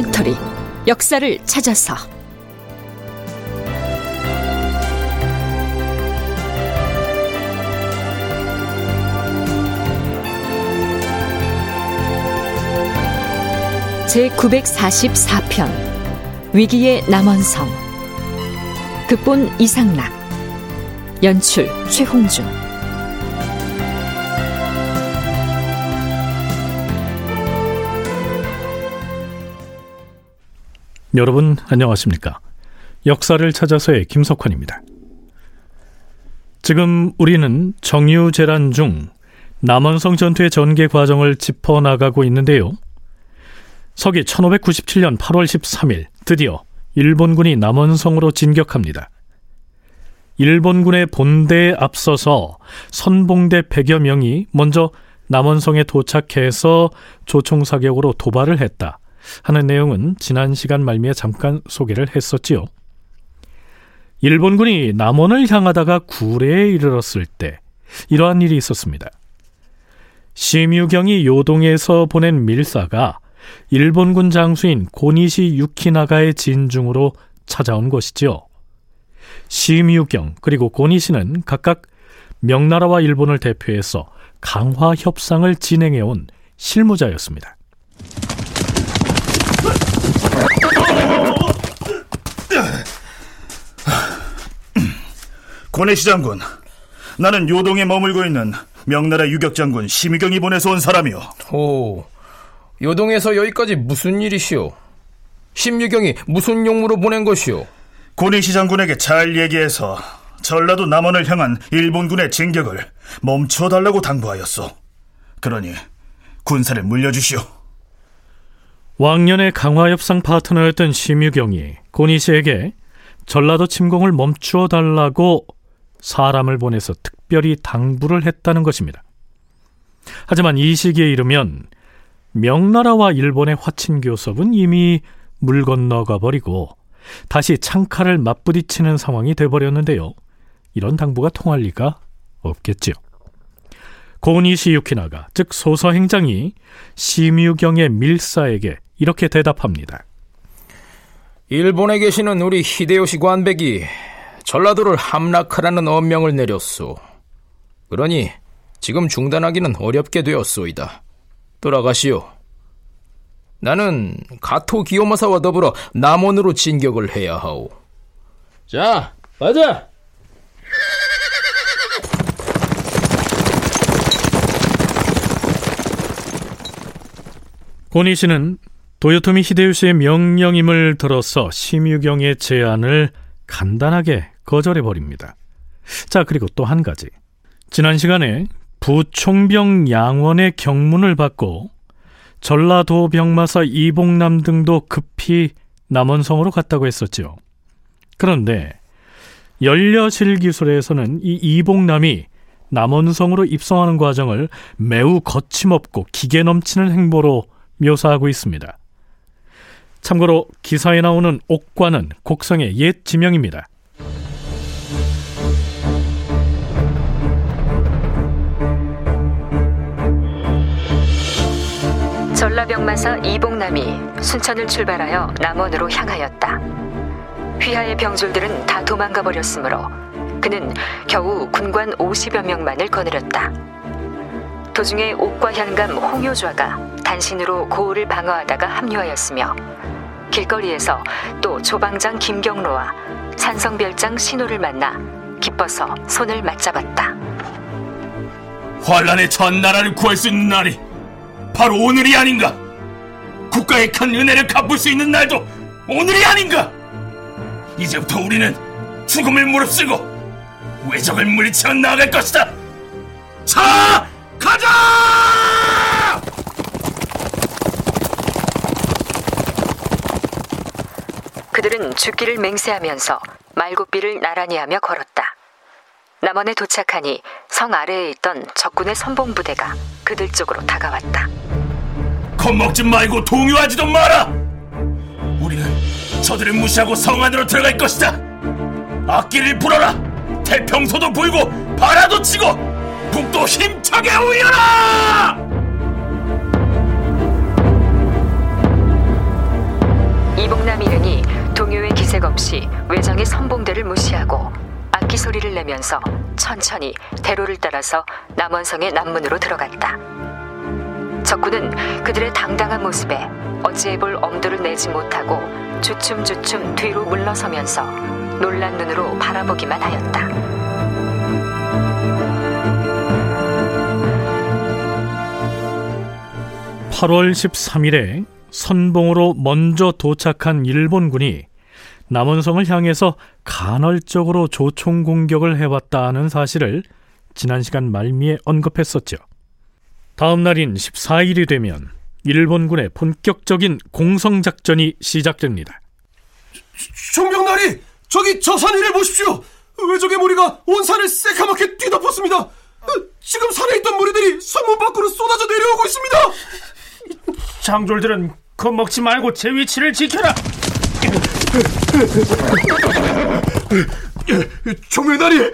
다큐멘터리 역사를 찾아서. 제 944편 위기의 남원성. 극본 이상락 연출 최홍준 여러분 안녕하십니까? 역사를 찾아서의 김석환입니다. 지금 우리는 정유재란 중 남원성 전투의 전개 과정을 짚어 나가고 있는데요. 서기 1597년 8월 13일 드디어 일본군이 남원성으로 진격합니다. 일본군의 본대에 앞서서 선봉대 100여 명이 먼저 남원성에 도착해서 조총사격으로 도발을 했다. 하는 내용은 지난 시간 말미에 잠깐 소개를 했었지요. 일본군이 남원을 향하다가 구례에 이르렀을 때 이러한 일이 있었습니다. 심유경이 요동에서 보낸 밀사가 일본군 장수인 고니시 유키나가의 진중으로 찾아온 것이지요. 심유경 그리고 고니시는 각각 명나라와 일본을 대표해서 강화 협상을 진행해온 실무자였습니다. 고내시 장군, 나는 요동에 머물고 있는 명나라 유격 장군 심유경이 보내서 온 사람이오. 오, 요동에서 여기까지 무슨 일이시오? 심유경이 무슨 용무로 보낸 것이오? 고내시 장군에게 잘 얘기해서 전라도 남원을 향한 일본군의 진격을 멈추어 달라고 당부하였소. 그러니 군사를 물려주시오. 왕년의 강화 협상 파트너였던 심유경이 고니 씨에게 전라도 침공을 멈추어 달라고 사람을 보내서 특별히 당부를 했다는 것입니다. 하지만 이 시기에 이르면 명나라와 일본의 화친 교섭은 이미 물 건너가 버리고 다시 창칼을 맞부딪히는 상황이 돼버렸는데요. 이런 당부가 통할 리가 없겠지요. 고니시 유키나가 즉 소서 행장이 심유경의 밀사에게 이렇게 대답합니다. 일본에 계시는 우리 히데요시 관백이 전라도를 함락하라는 엄명을 내렸소. 그러니 지금 중단하기는 어렵게 되었소이다. 돌아가시오. 나는 가토 기요마사와 더불어 남원으로 진격을 해야 하오. 자, 가자! 고니 씨는 도요토미 히데요시의 명령임을 들어서 심유경의 제안을 간단하게 거절해 버립니다. 자, 그리고 또 한 가지. 지난 시간에 부총병 양원의 경문을 받고 전라도 병마사 이봉남 등도 급히 남원성으로 갔다고 했었죠. 그런데 연려실 기술에서는 이 이봉남이 남원성으로 입성하는 과정을 매우 거침없고 기계 넘치는 행보로 묘사하고 있습니다. 참고로 기사에 나오는 옥과는 곡성의 옛 지명입니다. 전라병마사 이봉남이 순천을 출발하여 남원으로 향하였다. 휘하의 병졸들은 다 도망가 버렸으므로 그는 겨우 군관 50여 명만을 거느렸다. 도중에 옥과 현감 홍효좌가 단신으로 고을을 방어하다가 합류하였으며 길거리에서 또 조방장 김경로와 산성별장 신호를 만나 기뻐서 손을 맞잡았다. 환란의 전 나라를 구할 수 있는 날이 바로 오늘이 아닌가? 국가의 큰 은혜를 갚을 수 있는 날도 오늘이 아닌가? 이제부터 우리는 죽음을 무릅쓰고 외적을 물리쳐 나아갈 것이다. 자, 가자! 그들은 죽기를 맹세하면서 말고비를 나란히 하며 걸었다. 남원에 도착하니 성 아래에 있던 적군의 선봉부대가 그들 쪽으로 다가왔다. 겁먹지 말고 동요하지도 마라! 우리는 저들을 무시하고 성 안으로 들어갈 것이다! 악기를 불어라! 태평소도 불고 바라도 치고 북도 힘차게 울려라! 이봉남 일행이 동요의 기색 없이 외정의 선봉대를 무시하고 악기 소리를 내면서 천천히 대로를 따라서 남원성의 남문으로 들어갔다. 적군은 그들의 당당한 모습에 어찌해볼 엄두를 내지 못하고 주춤주춤 뒤로 물러서면서 놀란 눈으로 바라보기만 하였다. (8월 13일에) 선봉으로 먼저 도착한 일본군이 남원성을 향해서 간헐적으로 조총 공격을 해왔다는 사실을 지난 시간 말미에 언급했었죠. 다음 날인 14일이 되면 일본군의 본격적인 공성작전이 시작됩니다. 총병나리! 저기 저 산 위를 보십시오! 외적의 무리가 온 산을 새카맣게 뒤덮었습니다! 지금 산에 있던 무리들이 성문 밖으로 쏟아져 내려오고 있습니다! 장졸들은 겁먹지 말고 제 위치를 지켜라! 총병나리!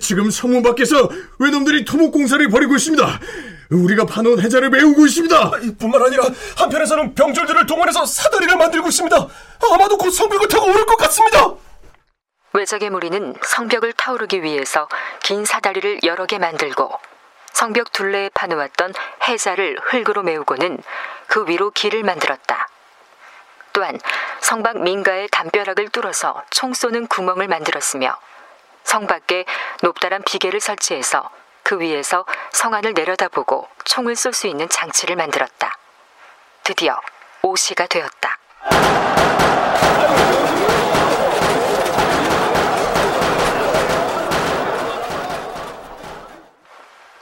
지금 성문 밖에서 외놈들이 토목 공사를 벌이고 있습니다! 우리가 파놓은 해자를 메우고 있습니다. 뿐만 아니라 한편에서는 병졸들을 동원해서 사다리를 만들고 있습니다. 아마도 곧 성벽을 타고 오를 것 같습니다. 외적의 무리는 성벽을 타오르기 위해서 긴 사다리를 여러 개 만들고 성벽 둘레에 파놓았던 해자를 흙으로 메우고는 그 위로 길을 만들었다. 또한 성밖 민가의 담벼락을 뚫어서 총 쏘는 구멍을 만들었으며 성 밖에 높다란 비계를 설치해서 그 위에서 성 안을 내려다보고 총을 쏠 수 있는 장치를 만들었다. 드디어 오시가 되었다.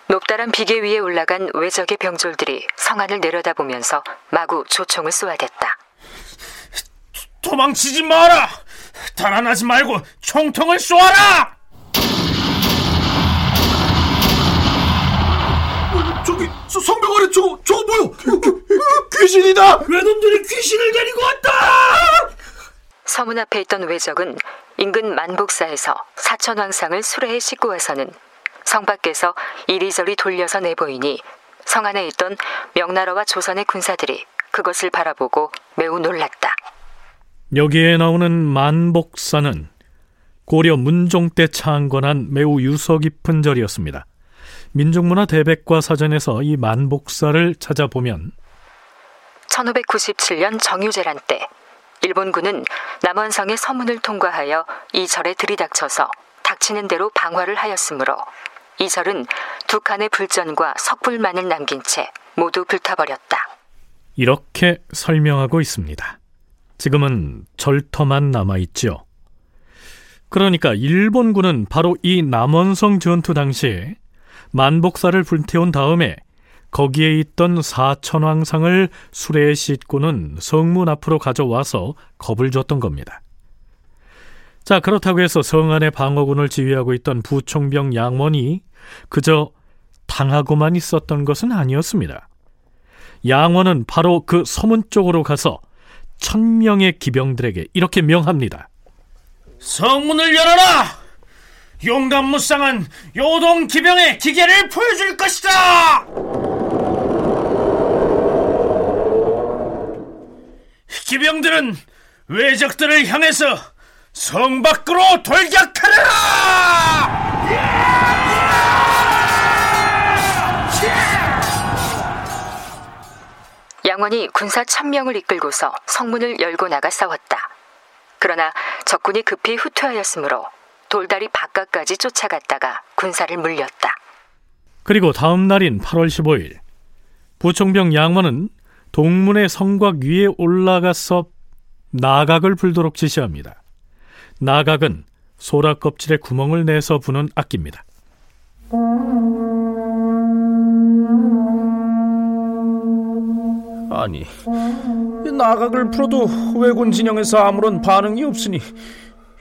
높다란 비계 위에 올라간 외적의 병졸들이 성 안을 내려다보면서 마구 조총을 쏘아댔다. 도망치지 마라! 달아나지 말고 총통을 쏘아라! 저기 저 성벽 아래 저거 저거 뭐야? 귀신이다! 외놈들이 귀신을 데리고 왔다! 서문 앞에 있던 외적은 인근 만복사에서 사천왕상을 수레에 싣고 와서는 성 밖에서 이리저리 돌려서 내보이니 성 안에 있던 명나라와 조선의 군사들이 그것을 바라보고 매우 놀랐다. 여기에 나오는 만복사는 고려 문종 때 창건한 매우 유서 깊은 절이었습니다. 민족문화 대백과 사전에서 이 만복사를 찾아보면 1597년 정유재란 때 일본군은 남원성의 서문을 통과하여 이 절에 들이닥쳐서 닥치는 대로 방화를 하였으므로 이 절은 두 칸의 불전과 석불만을 남긴 채 모두 불타버렸다. 이렇게 설명하고 있습니다. 지금은 절터만 남아있죠. 그러니까 일본군은 바로 이 남원성 전투 당시에 만복사를 불태운 다음에 거기에 있던 사천왕상을 수레에 싣고는 성문 앞으로 가져와서 겁을 줬던 겁니다. 자, 그렇다고 해서 성 안의 방어군을 지휘하고 있던 부총병 양원이 그저 당하고만 있었던 것은 아니었습니다. 양원은 바로 그 서문 쪽으로 가서 천명의 기병들에게 이렇게 명합니다. 성문을 열어라! 용감 무쌍한 요동 기병의 기계를 보여줄 것이다! 기병들은 외적들을 향해서 성 밖으로 돌격하라! 양원이 군사 천명을 이끌고서 성문을 열고 나가 싸웠다. 그러나 적군이 급히 후퇴하였으므로 돌다리 바깥까지 쫓아갔다가 군사를 물렸다. 그리고 다음 날인 8월 15일 부총병 양원은 동문의 성곽 위에 올라가서 나각을 불도록 지시합니다. 나각은 소라 껍질에 구멍을 내서 부는 악기입니다. 아니, 나각을 풀어도 왜군 진영에서 아무런 반응이 없으니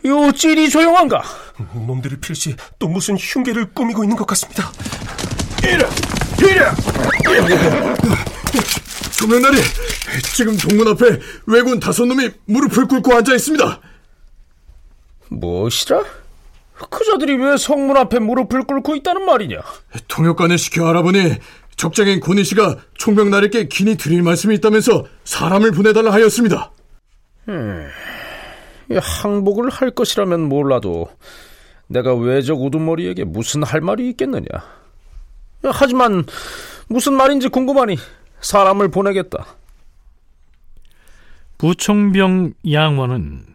요 찔이 조용한가? 놈들이 필시 또 무슨 흉계를 꾸미고 있는 것 같습니다. 이래! 이래! 조명날이 지금 동문 앞에 왜군 다섯 놈이 무릎을 꿇고 앉아 있습니다. 무엇이라? 그자들이 왜 성문 앞에 무릎을 꿇고 있다는 말이냐? 통역관을 시켜 알아보니 적장인 고니 씨가 총병나리께 긴히 드릴 말씀이 있다면서 사람을 보내달라 하였습니다. 음, 항복을 할 것이라면 몰라도 내가 외적 우두머리에게 무슨 할 말이 있겠느냐. 하지만 무슨 말인지 궁금하니 사람을 보내겠다. 부총병 양원은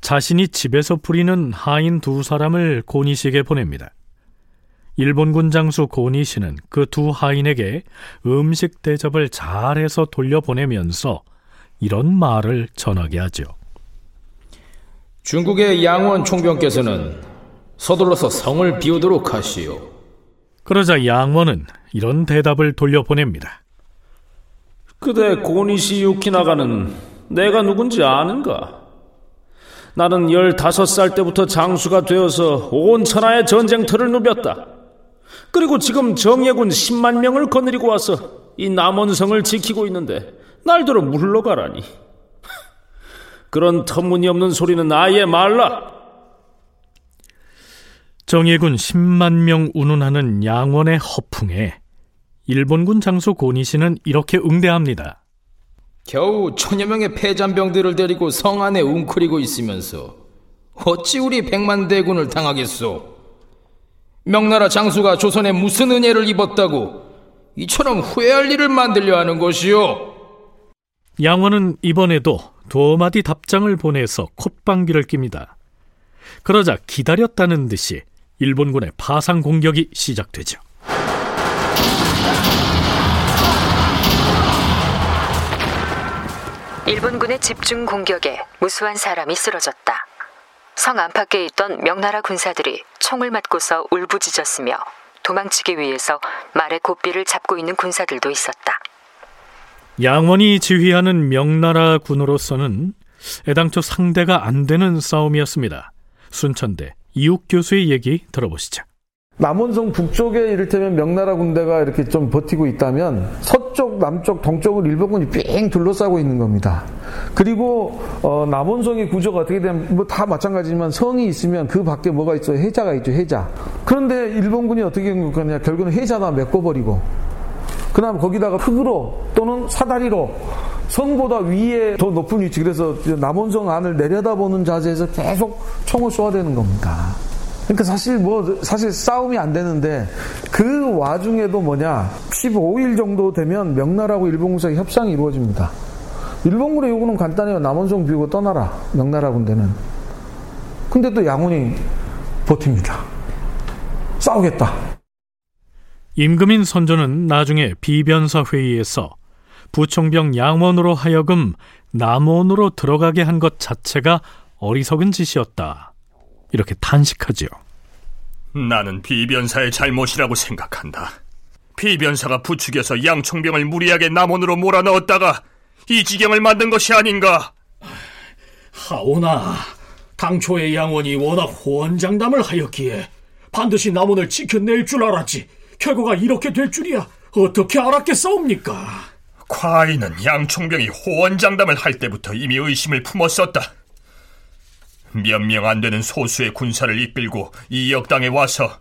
자신이 집에서 부리는 하인 두 사람을 고니시에게 보냅니다. 일본군 장수 고니시는 그 두 하인에게 음식 대접을 잘해서 돌려보내면서 이런 말을 전하게 하죠. 중국의 양원 총병께서는 서둘러서 성을 비우도록 하시오. 그러자 양원은 이런 대답을 돌려보냅니다. 그대 고니시 유키나가는 내가 누군지 아는가? 나는 열다섯 살 때부터 장수가 되어서 온 천하의 전쟁터를 누볐다. 그리고 지금 정예군 10만 명을 거느리고 와서 이 남원성을 지키고 있는데 날들어 물러가라니. 그런 터무니없는 소리는 아예 말라. 정예군 10만 명 운운하는 양원의 허풍에 일본군 장수 고니시는 이렇게 응대합니다. 겨우 천여 명의 패잔병들을 데리고 성 안에 웅크리고 있으면서 어찌 우리 백만 대군을 당하겠소? 명나라 장수가 조선에 무슨 은혜를 입었다고 이처럼 후회할 일을 만들려 하는 것이오? 양원은 이번에도 두 마디 답장을 보내서 콧방귀를 낍니다. 그러자 기다렸다는 듯이 일본군의 파상 공격이 시작되죠. 일본군의 집중 공격에 무수한 사람이 쓰러졌다. 성 안팎에 있던 명나라 군사들이 총을 맞고서 울부짖었으며 도망치기 위해서 말의 고삐를 잡고 있는 군사들도 있었다. 양원이 지휘하는 명나라 군으로서는 애당초 상대가 안 되는 싸움이었습니다. 순천대 이욱 교수의 얘기 들어보시죠. 남원성 북쪽에 이를테면 명나라 군대가 이렇게 좀 버티고 있다면 서쪽, 남쪽, 동쪽을 일본군이 삥 둘러싸고 있는 겁니다. 그리고 어, 남원성의 구조가 어떻게 되면 뭐 다 마찬가지지만 성이 있으면 그 밖에 뭐가 있어 해자가 있죠 해자. 그런데 일본군이 어떻게 한 거냐 결국은 해자다 메꿔버리고 그다음 거기다가 흙으로 또는 사다리로 성보다 위에 더 높은 위치 그래서 남원성 안을 내려다보는 자세에서 계속 총을 쏘아대는 겁니다. 그러니까 사실 뭐 사실 싸움이 안 되는데 그 와중에도 뭐냐 15일 정도 되면 명나라하고 일본군 사이 협상이 이루어집니다. 일본군의 요구는 간단해요. 남원성 비우고 떠나라. 명나라 군대는. 근데 또 양훈이 버팁니다. 싸우겠다. 임금인 선조는 나중에 비변사 회의에서 부총병 양원으로 하여금 남원으로 들어가게 한 것 자체가 어리석은 짓이었다. 이렇게 탄식하지요. 나는 비변사의 잘못이라고 생각한다. 비변사가 부축해서 양총병을 무리하게 남원으로 몰아넣었다가 이 지경을 만든 것이 아닌가? 하오나, 당초의 양원이 워낙 호언장담을 하였기에 반드시 남원을 지켜낼 줄 알았지. 결과가 이렇게 될 줄이야 어떻게 알았겠사옵니까? 과인은 양총병이 호언장담을 할 때부터 이미 의심을 품었었다. 몇 명 안 되는 소수의 군사를 이끌고 이 역당에 와서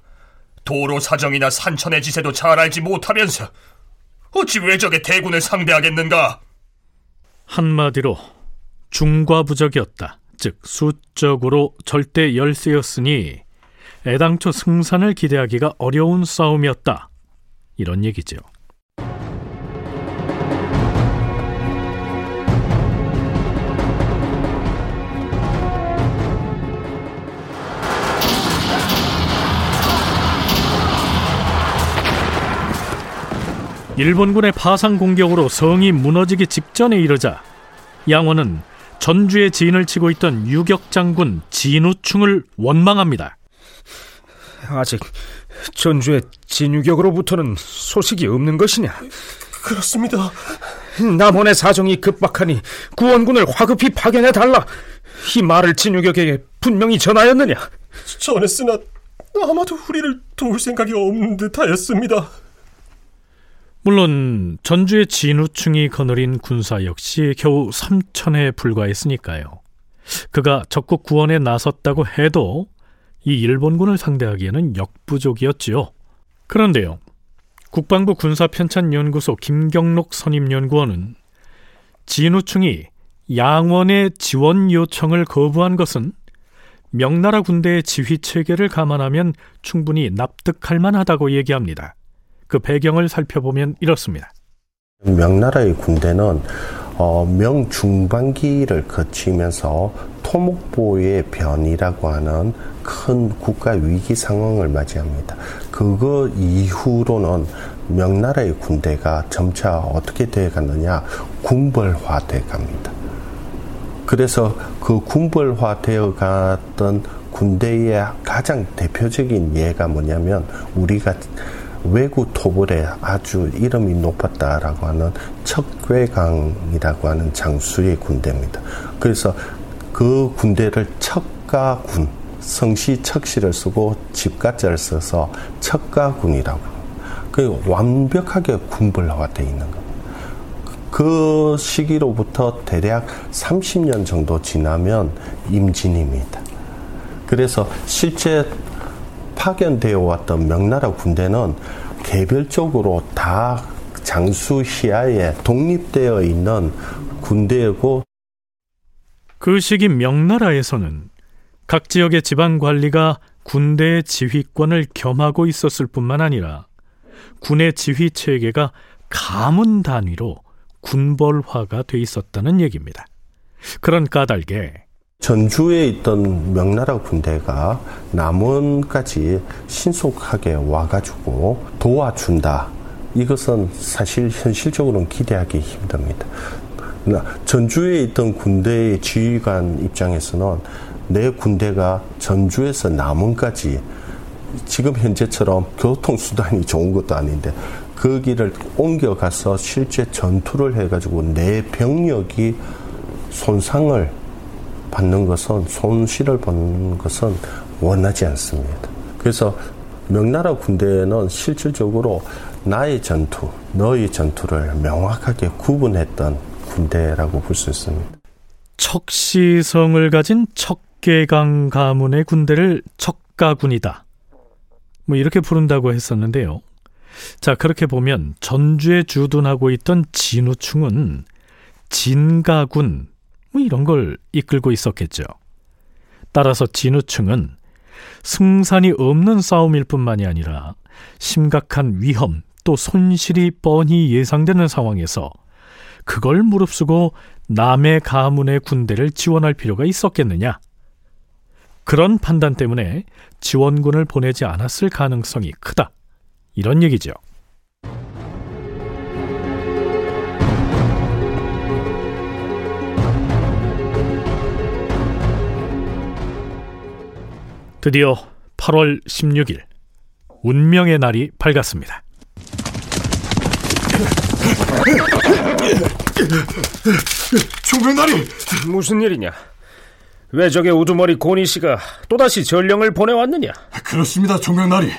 도로 사정이나 산천의 지세도 잘 알지 못하면서 어찌 왜적의 대군을 상대하겠는가? 한마디로 중과부적이었다. 즉 수적으로 절대 열세였으니 애당초 승산을 기대하기가 어려운 싸움이었다. 이런 얘기죠. 일본군의 파상 공격으로 성이 무너지기 직전에 이르자 양원은 전주에 진을 치고 있던 유격 장군 진우충을 원망합니다. 아직 전주의 진유격으로부터는 소식이 없는 것이냐? 그렇습니다. 남원의 사정이 급박하니 구원군을 화급히 파견해 달라. 이 말을 진유격에게 분명히 전하였느냐? 전했으나 아마도 우리를 도울 생각이 없는 듯하였습니다. 물론 전주의 진우충이 거느린 군사 역시 겨우 3천에 불과했으니까요. 그가 적국 구원에 나섰다고 해도 이 일본군을 상대하기에는 역부족이었지요. 그런데요. 국방부 군사편찬연구소 김경록 선임연구원은 진우충이 양원의 지원 요청을 거부한 것은 명나라 군대의 지휘 체계를 감안하면 충분히 납득할 만하다고 얘기합니다. 그 배경을 살펴보면 이렇습니다. 명나라의 군대는 어, 명중반기를 거치면서 토목보의 변이라고 하는 큰 국가 위기 상황을 맞이합니다. 그거 이후로는 명나라의 군대가 점차 어떻게 되어 갔느냐 군벌화돼 갑니다. 그래서 그 군벌화 되어 갔던 군대의 가장 대표적인 예가 뭐냐면 우리가 외구 토벌에 아주 이름이 높았다라고 하는 척괴강이라고 하는 장수의 군대입니다. 그래서 그 군대를 척가군, 성시 척시를 쓰고 집가자를 써서 척가군이라고. 그 완벽하게 군벌화되어 있는 겁니다. 그 시기로부터 대략 30년 정도 지나면 임진입니다. 그래서 실제 파견되어 왔던 명나라 군대는 개별적으로 다 장수 시야에 독립되어 있는 군대이고 그 시기 명나라에서는 각 지역의 지방 관리가 군대의 지휘권을 겸하고 있었을 뿐만 아니라 군의 지휘 체계가 가문 단위로 군벌화가 돼 있었다는 얘기입니다. 그런 까닭에 전주에 있던 명나라 군대가 남원까지 신속하게 와가지고 도와준다. 이것은 사실 현실적으로는 기대하기 힘듭니다. 전주에 있던 군대의 지휘관 입장에서는 내 군대가 전주에서 남원까지 지금 현재처럼 교통수단이 좋은 것도 아닌데 거기를 옮겨가서 실제 전투를 해가지고 내 병력이 손상을 받는 것은 손실을 받는 것은 원하지 않습니다. 그래서 명나라 군대는 실질적으로 나의 전투, 너의 전투를 명확하게 구분했던 군대라고 볼 수 있습니다. 척시성을 가진 척계강 가문의 군대를 척가군이다. 뭐 이렇게 부른다고 했었는데요. 자, 그렇게 보면 전주에 주둔하고 있던 진우충은 진가군 뭐 이런 걸 이끌고 있었겠죠. 따라서 진우충은 승산이 없는 싸움일 뿐만이 아니라 심각한 위험 또 손실이 뻔히 예상되는 상황에서 그걸 무릅쓰고 남의 가문의 군대를 지원할 필요가 있었겠느냐? 그런 판단 때문에 지원군을 보내지 않았을 가능성이 크다. 이런 얘기죠. 드디어 8월 16일 운명의 날이 밝았습니다. 총명나리 무슨 일이냐? 왜 저게 우두머리 고니 씨가 또다시 전령을 보내왔느냐? 그렇습니다, 총명나리.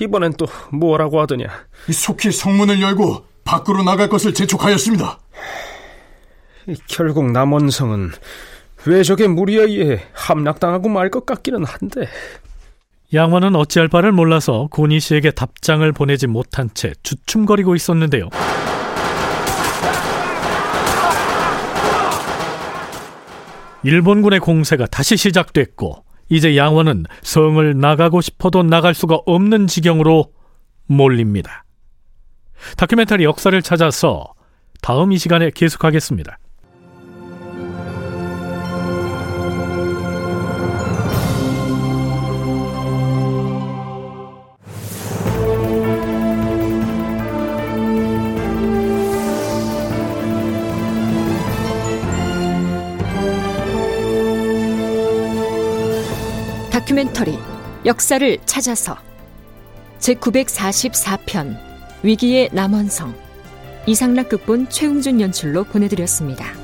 이번엔 또 뭐라고 하더냐? 속히 성문을 열고 밖으로 나갈 것을 재촉하였습니다. 결국 남원성은 왜적의 무리에 의해 함락당하고 말 것 같기는 한데 양화는 어찌할 바를 몰라서 고니 씨에게 답장을 보내지 못한 채 주춤거리고 있었는데요. 일본군의 공세가 다시 시작됐고 이제 양원은 성을 나가고 싶어도 나갈 수가 없는 지경으로 몰립니다. 다큐멘터리 역사를 찾아서 다음 이 시간에 계속하겠습니다. 다큐멘터리 역사를 찾아서 제944편 위기의 남원성 이상락 극본 최웅준 연출로 보내드렸습니다.